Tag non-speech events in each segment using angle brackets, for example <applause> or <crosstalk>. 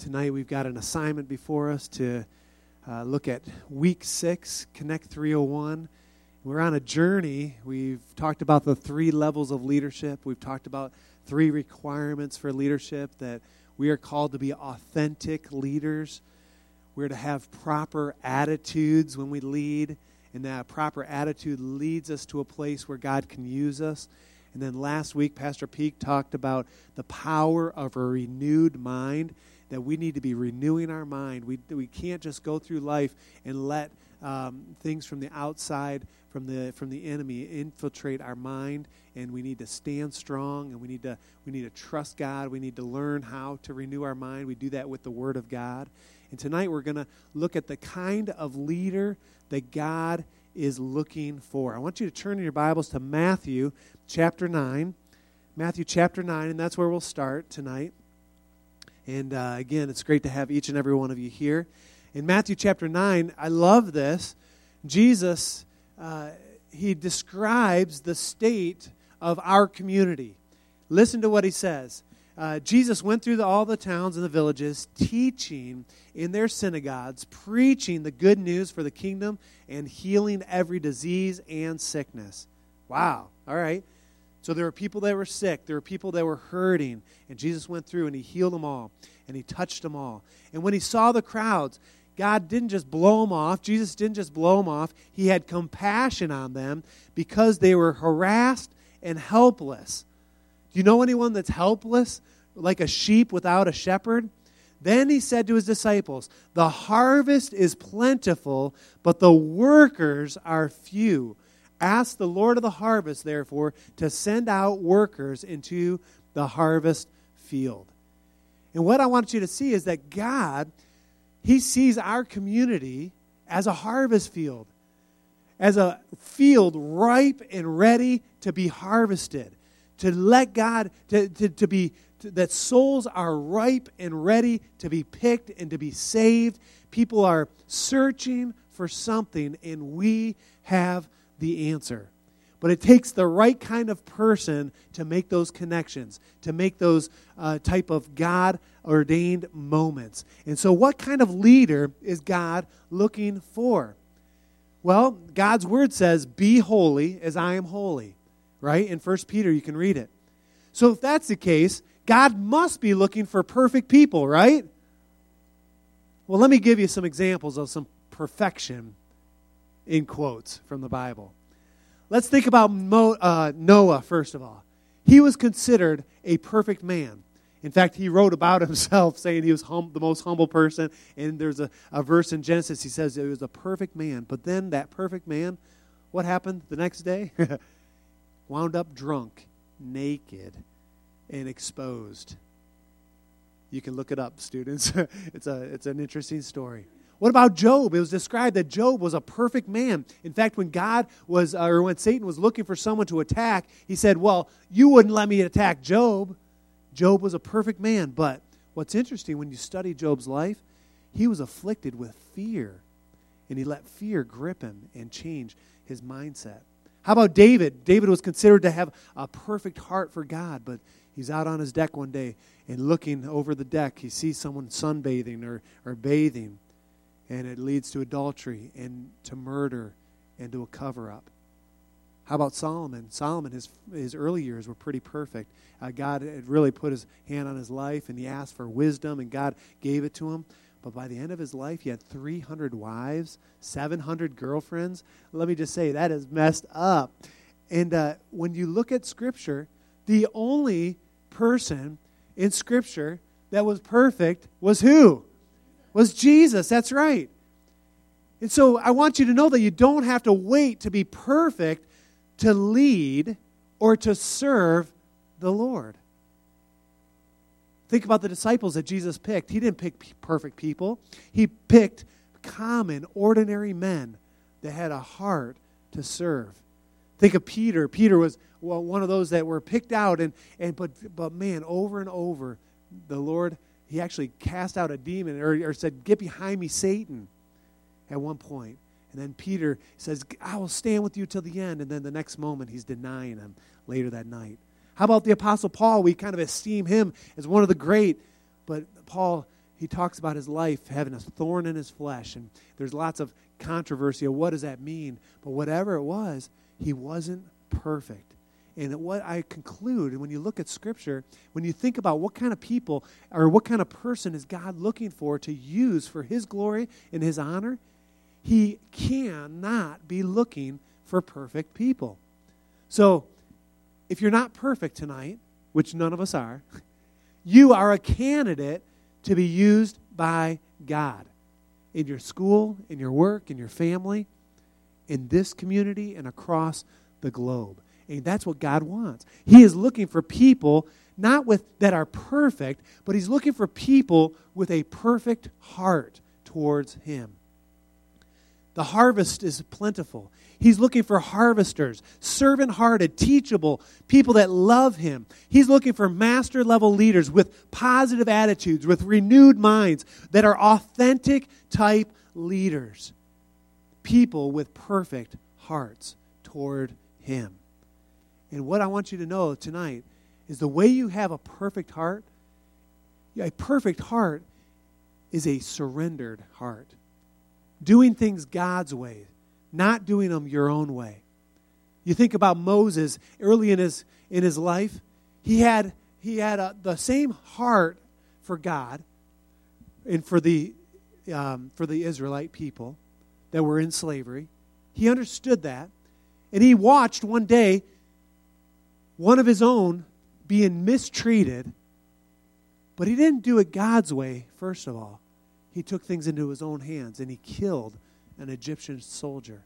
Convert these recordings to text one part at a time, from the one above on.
tonight we've got an assignment before us to uh, look at week six, Connect 301. We're on a journey. We've talked about the three levels of leadership. We've talked about three requirements for leadership that we are called to be authentic leaders. We're to have proper attitudes when we lead, and that proper attitude leads us to a place where God can use us. And then last week, Pastor Peak talked about the power of a renewed mind, that we need to be renewing our mind. We, we can't just go through life and let um, things from the outside, from the, from the enemy, infiltrate our mind. And we need to stand strong and we need, to, we need to trust God. We need to learn how to renew our mind. We do that with the Word of God. And tonight we're going to look at the kind of leader that God is looking for. I want you to turn in your Bibles to Matthew chapter 9. Matthew chapter 9, and that's where we'll start tonight. And uh, again, it's great to have each and every one of you here. In Matthew chapter 9, I love this. Jesus, uh, he describes the state of our community. Listen to what he says. Uh, Jesus went through the, all the towns and the villages, teaching in their synagogues, preaching the good news for the kingdom, and healing every disease and sickness. Wow. All right. So there were people that were sick, there were people that were hurting, and Jesus went through and he healed them all, and he touched them all. And when he saw the crowds, God didn't just blow them off. Jesus didn't just blow them off. He had compassion on them because they were harassed and helpless. Do you know anyone that's helpless, like a sheep without a shepherd? Then he said to his disciples, The harvest is plentiful, but the workers are few. Ask the Lord of the harvest, therefore, to send out workers into the harvest field. And what I want you to see is that God, He sees our community as a harvest field, as a field ripe and ready to be harvested to let God, to, to, to be, to, that souls are ripe and ready to be picked and to be saved. People are searching for something, and we have the answer. But it takes the right kind of person to make those connections, to make those uh, type of God ordained moments. And so, what kind of leader is God looking for? Well, God's word says, Be holy as I am holy right? In 1 Peter, you can read it. So if that's the case, God must be looking for perfect people, right? Well, let me give you some examples of some perfection in quotes from the Bible. Let's think about Mo, uh, Noah, first of all. He was considered a perfect man. In fact, he wrote about <laughs> himself saying he was hum- the most humble person. And there's a, a verse in Genesis, he says he was a perfect man. But then that perfect man, what happened the next day? <laughs> wound up drunk, naked, and exposed. You can look it up, students. <laughs> it's, a, it's an interesting story. What about Job? It was described that Job was a perfect man. In fact, when God was, uh, or when Satan was looking for someone to attack, he said, Well, you wouldn't let me attack Job. Job was a perfect man. But what's interesting, when you study Job's life, he was afflicted with fear. And he let fear grip him and change his mindset. How about David? David was considered to have a perfect heart for God, but he's out on his deck one day and looking over the deck, he sees someone sunbathing or, or bathing, and it leads to adultery and to murder and to a cover up. How about Solomon? Solomon, his, his early years were pretty perfect. Uh, God had really put his hand on his life, and he asked for wisdom, and God gave it to him. But by the end of his life, he had 300 wives, 700 girlfriends. Let me just say, that is messed up. And uh, when you look at Scripture, the only person in Scripture that was perfect was who? Was Jesus. That's right. And so I want you to know that you don't have to wait to be perfect to lead or to serve the Lord. Think about the disciples that Jesus picked. He didn't pick perfect people, He picked common, ordinary men that had a heart to serve. Think of Peter. Peter was well, one of those that were picked out, and, and but, but man, over and over, the Lord, He actually cast out a demon or, or said, Get behind me, Satan, at one point. And then Peter says, I will stand with you till the end. And then the next moment, he's denying him later that night. How about the Apostle Paul? We kind of esteem him as one of the great, but Paul, he talks about his life having a thorn in his flesh, and there's lots of controversy of what does that mean. But whatever it was, he wasn't perfect. And what I conclude, and when you look at Scripture, when you think about what kind of people or what kind of person is God looking for to use for His glory and His honor, He cannot be looking for perfect people. So, if you're not perfect tonight, which none of us are, <laughs> you are a candidate to be used by God in your school, in your work, in your family, in this community, and across the globe. And that's what God wants. He is looking for people not with that are perfect, but he's looking for people with a perfect heart towards him. The harvest is plentiful. He's looking for harvesters, servant hearted, teachable, people that love him. He's looking for master level leaders with positive attitudes, with renewed minds, that are authentic type leaders. People with perfect hearts toward him. And what I want you to know tonight is the way you have a perfect heart, a perfect heart is a surrendered heart. Doing things God's way, not doing them your own way. You think about Moses early in his, in his life, he had, he had a, the same heart for God and for the, um, for the Israelite people that were in slavery. He understood that. And he watched one day one of his own being mistreated, but he didn't do it God's way, first of all. He took things into his own hands and he killed an Egyptian soldier.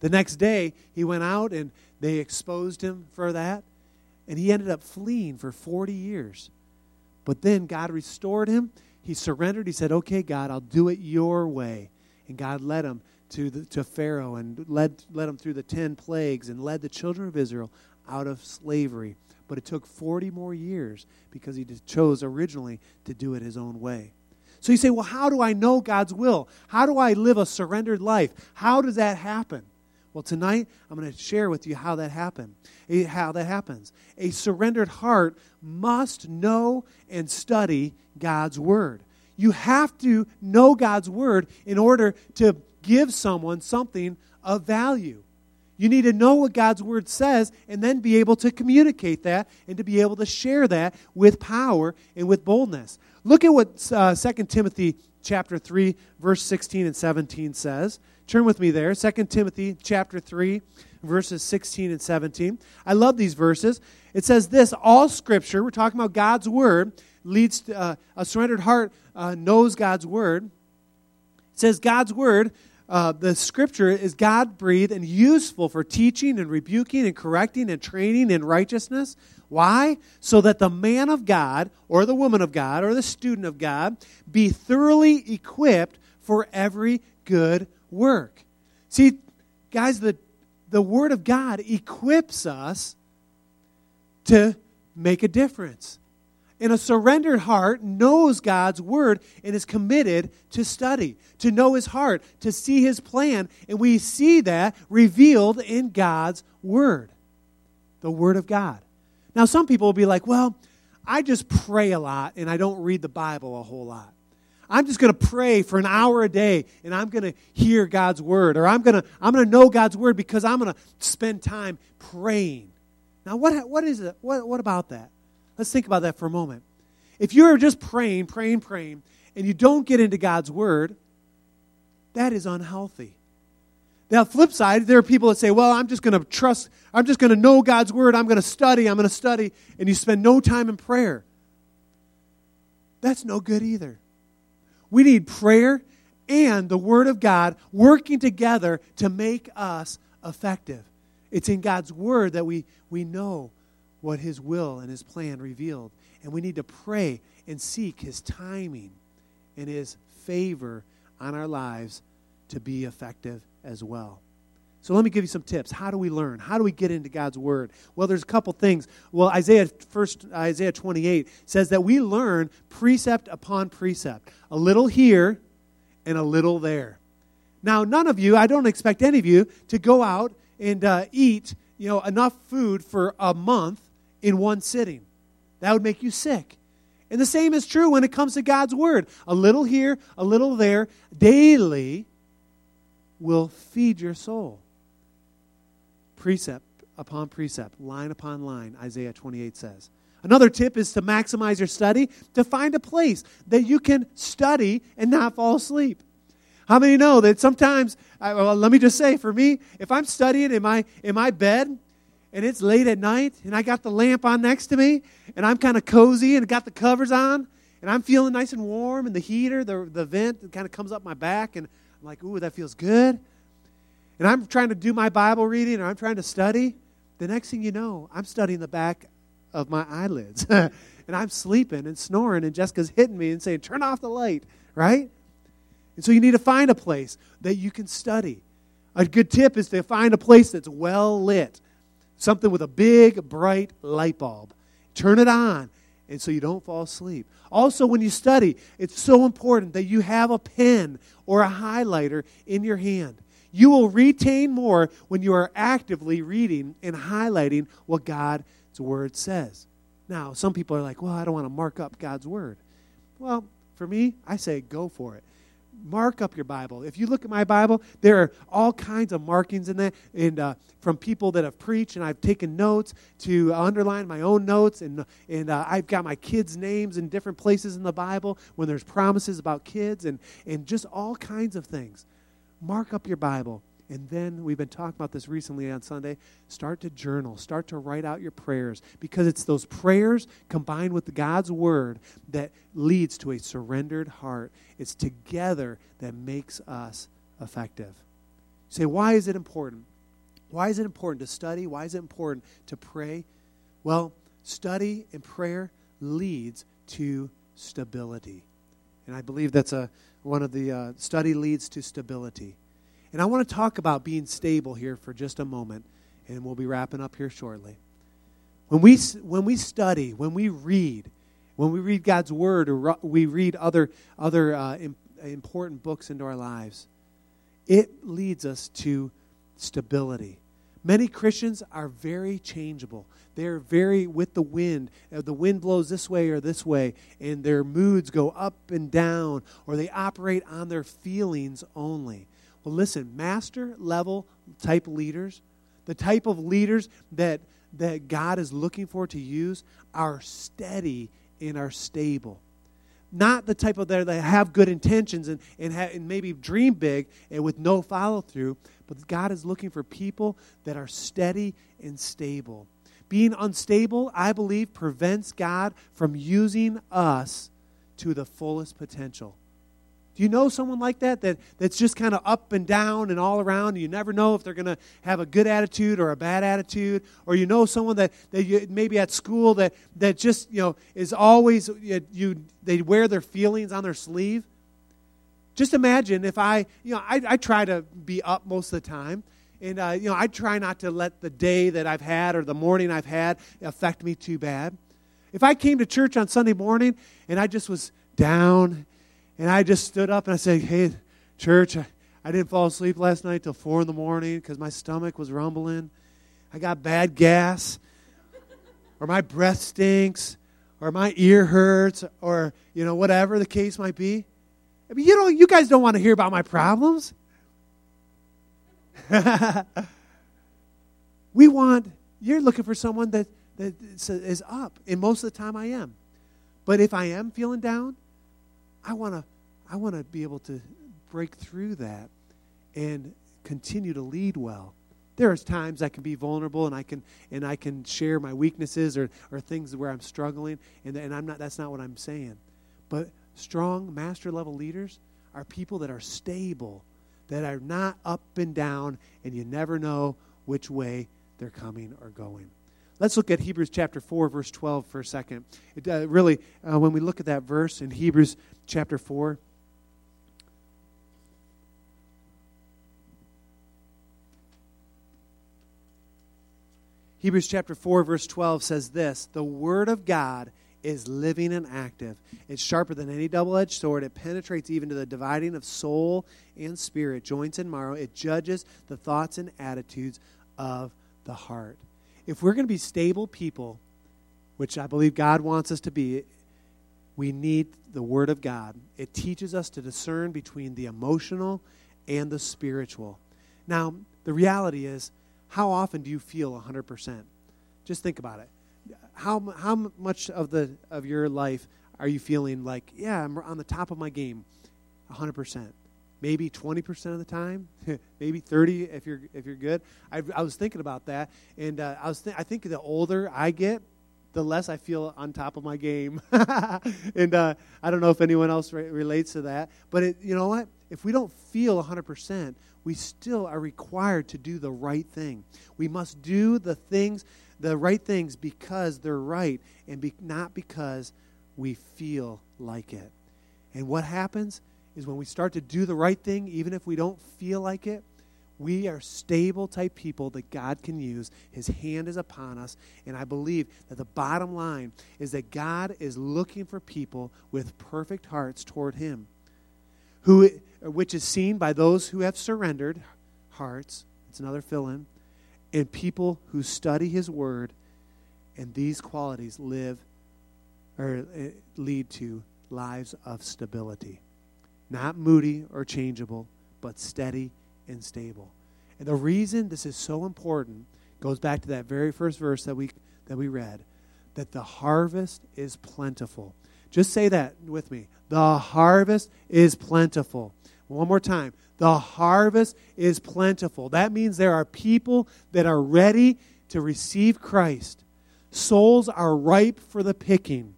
The next day, he went out and they exposed him for that, and he ended up fleeing for 40 years. But then God restored him. He surrendered. He said, Okay, God, I'll do it your way. And God led him to, the, to Pharaoh and led, led him through the 10 plagues and led the children of Israel out of slavery. But it took 40 more years because he chose originally to do it his own way. So you say, well, how do I know God's will? How do I live a surrendered life? How does that happen? Well, tonight I'm going to share with you how that happened. Eh, how that happens. A surrendered heart must know and study God's word. You have to know God's word in order to give someone something of value. You need to know what God's word says and then be able to communicate that and to be able to share that with power and with boldness. Look at what uh, 2 Timothy chapter 3 verse 16 and 17 says. Turn with me there. 2 Timothy chapter 3 verses 16 and 17. I love these verses. It says this, all scripture, we're talking about God's word, leads to uh, a surrendered heart uh, knows God's word. It says God's word uh, the scripture is God breathed and useful for teaching and rebuking and correcting and training in righteousness. Why? So that the man of God or the woman of God or the student of God be thoroughly equipped for every good work. See, guys, the, the Word of God equips us to make a difference in a surrendered heart knows God's word and is committed to study, to know his heart, to see his plan. And we see that revealed in God's word, the word of God. Now, some people will be like, well, I just pray a lot and I don't read the Bible a whole lot. I'm just going to pray for an hour a day and I'm going to hear God's word or I'm going to I'm going to know God's word because I'm going to spend time praying. Now what what is it what what about that? Let's think about that for a moment. If you're just praying, praying, praying, and you don't get into God's Word, that is unhealthy. Now, flip side, there are people that say, well, I'm just going to trust, I'm just going to know God's Word, I'm going to study, I'm going to study, and you spend no time in prayer. That's no good either. We need prayer and the Word of God working together to make us effective. It's in God's Word that we, we know what His will and His plan revealed. And we need to pray and seek His timing and His favor on our lives to be effective as well. So let me give you some tips. How do we learn? How do we get into God's word? Well, there's a couple things. Well, Isaiah first Isaiah 28 says that we learn precept upon precept. A little here and a little there. Now, none of you, I don't expect any of you to go out and uh, eat, you know, enough food for a month in one sitting. That would make you sick. And the same is true when it comes to God's Word. A little here, a little there, daily will feed your soul. Precept upon precept, line upon line, Isaiah 28 says. Another tip is to maximize your study, to find a place that you can study and not fall asleep. How many know that sometimes, well, let me just say, for me, if I'm studying in my, in my bed and it's late at night and I got the lamp on next to me and I'm kind of cozy and got the covers on and I'm feeling nice and warm and the heater, the, the vent kind of comes up my back and I'm like, ooh, that feels good. And I'm trying to do my Bible reading or I'm trying to study. The next thing you know, I'm studying the back of my eyelids. <laughs> and I'm sleeping and snoring, and Jessica's hitting me and saying, Turn off the light, right? And so you need to find a place that you can study. A good tip is to find a place that's well lit, something with a big, bright light bulb. Turn it on, and so you don't fall asleep. Also, when you study, it's so important that you have a pen or a highlighter in your hand. You will retain more when you are actively reading and highlighting what God's word says. Now, some people are like, well, I don't want to mark up God's word. Well, for me, I say go for it. Mark up your Bible. If you look at my Bible, there are all kinds of markings in there, and uh, from people that have preached, and I've taken notes to underline my own notes, and and uh, I've got my kids' names in different places in the Bible when there's promises about kids, and and just all kinds of things. Mark up your Bible and then we've been talking about this recently on Sunday. Start to journal, start to write out your prayers because it's those prayers combined with God's word that leads to a surrendered heart. It's together that makes us effective. Say, why is it important? Why is it important to study? Why is it important to pray? Well, study and prayer leads to stability. And I believe that's a, one of the uh, study leads to stability. And I want to talk about being stable here for just a moment, and we'll be wrapping up here shortly. When we, when we study, when we read, when we read God's Word or we read other, other uh, important books into our lives, it leads us to stability. Many Christians are very changeable. They're very with the wind. Uh, the wind blows this way or this way, and their moods go up and down, or they operate on their feelings only. Well, listen, master level type leaders, the type of leaders that, that God is looking for to use, are steady and are stable. Not the type of that have good intentions and, and, and maybe dream big and with no follow through, but God is looking for people that are steady and stable. Being unstable, I believe, prevents God from using us to the fullest potential. Do you know someone like that, that that's just kind of up and down and all around? And you never know if they're going to have a good attitude or a bad attitude. Or you know someone that, that you, maybe at school that, that just, you know, is always, you, you, they wear their feelings on their sleeve. Just imagine if I, you know, I, I try to be up most of the time. And, uh, you know, I try not to let the day that I've had or the morning I've had affect me too bad. If I came to church on Sunday morning and I just was down and I just stood up and I said, Hey, church, I, I didn't fall asleep last night till four in the morning because my stomach was rumbling. I got bad gas, or my breath stinks, or my ear hurts, or you know, whatever the case might be. I mean, you know, you guys don't want to hear about my problems. <laughs> we want you're looking for someone that, that is up, and most of the time I am. But if I am feeling down, I want to I want to be able to break through that and continue to lead well. There are times I can be vulnerable and I can and I can share my weaknesses or, or things where I'm struggling and, and I'm not that's not what I'm saying. But strong master level leaders are people that are stable, that are not up and down, and you never know which way they're coming or going. Let's look at Hebrews chapter 4, verse 12 for a second. It, uh, really, uh, when we look at that verse in Hebrews chapter 4, Hebrews chapter 4, verse 12 says this The Word of God is living and active. It's sharper than any double edged sword. It penetrates even to the dividing of soul and spirit, joints and marrow. It judges the thoughts and attitudes of the heart. If we're going to be stable people, which I believe God wants us to be, we need the Word of God. It teaches us to discern between the emotional and the spiritual. Now, the reality is, how often do you feel 100%? Just think about it. How, how much of, the, of your life are you feeling like, yeah, I'm on the top of my game 100%? Maybe 20% of the time, <laughs> maybe 30 if you're if you're good. I, I was thinking about that, and uh, I was th- I think the older I get, the less I feel on top of my game. <laughs> and uh, I don't know if anyone else re- relates to that. But it, you know what? If we don't feel 100%, we still are required to do the right thing. We must do the things, the right things because they're right and be, not because we feel like it. And what happens is when we start to do the right thing, even if we don't feel like it, we are stable type people that God can use. His hand is upon us. And I believe that the bottom line is that God is looking for people with perfect hearts toward Him, who, which is seen by those who have surrendered hearts. It's another fill in. And people who study His Word. And these qualities live or eh, lead to lives of stability. Not moody or changeable, but steady and stable. And the reason this is so important goes back to that very first verse that we that we read that the harvest is plentiful. Just say that with me. The harvest is plentiful. One more time. The harvest is plentiful. That means there are people that are ready to receive Christ. Souls are ripe for the picking.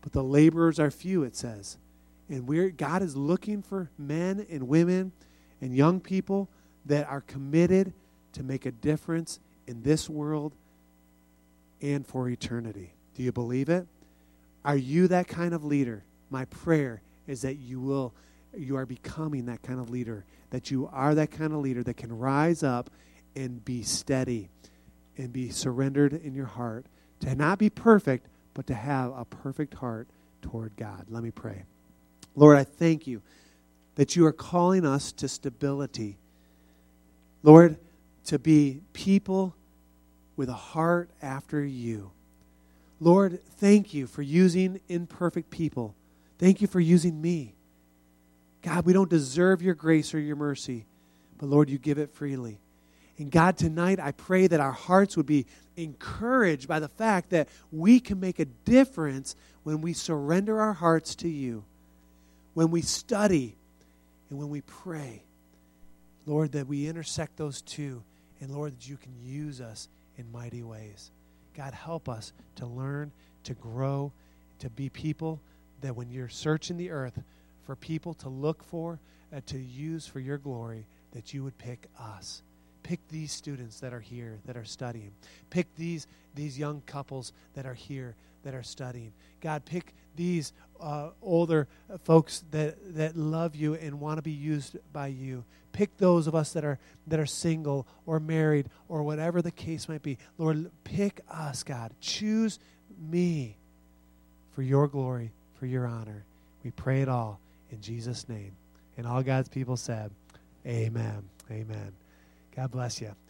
But the laborers are few, it says. And we're, God is looking for men and women and young people that are committed to make a difference in this world and for eternity. Do you believe it? Are you that kind of leader? My prayer is that you will you are becoming that kind of leader, that you are that kind of leader that can rise up and be steady and be surrendered in your heart, to not be perfect, but to have a perfect heart toward God. Let me pray. Lord, I thank you that you are calling us to stability. Lord, to be people with a heart after you. Lord, thank you for using imperfect people. Thank you for using me. God, we don't deserve your grace or your mercy, but Lord, you give it freely. And God, tonight I pray that our hearts would be encouraged by the fact that we can make a difference when we surrender our hearts to you, when we study and when we pray, Lord, that we intersect those two, and Lord, that you can use us in mighty ways. God, help us to learn, to grow, to be people that when you're searching the earth for people to look for, and to use for your glory, that you would pick us. Pick these students that are here that are studying. Pick these, these young couples that are here that are studying. God, pick these uh, older folks that, that love you and want to be used by you. Pick those of us that are, that are single or married or whatever the case might be. Lord, pick us, God. Choose me for your glory, for your honor. We pray it all in Jesus' name. And all God's people said, Amen. Amen. God bless you.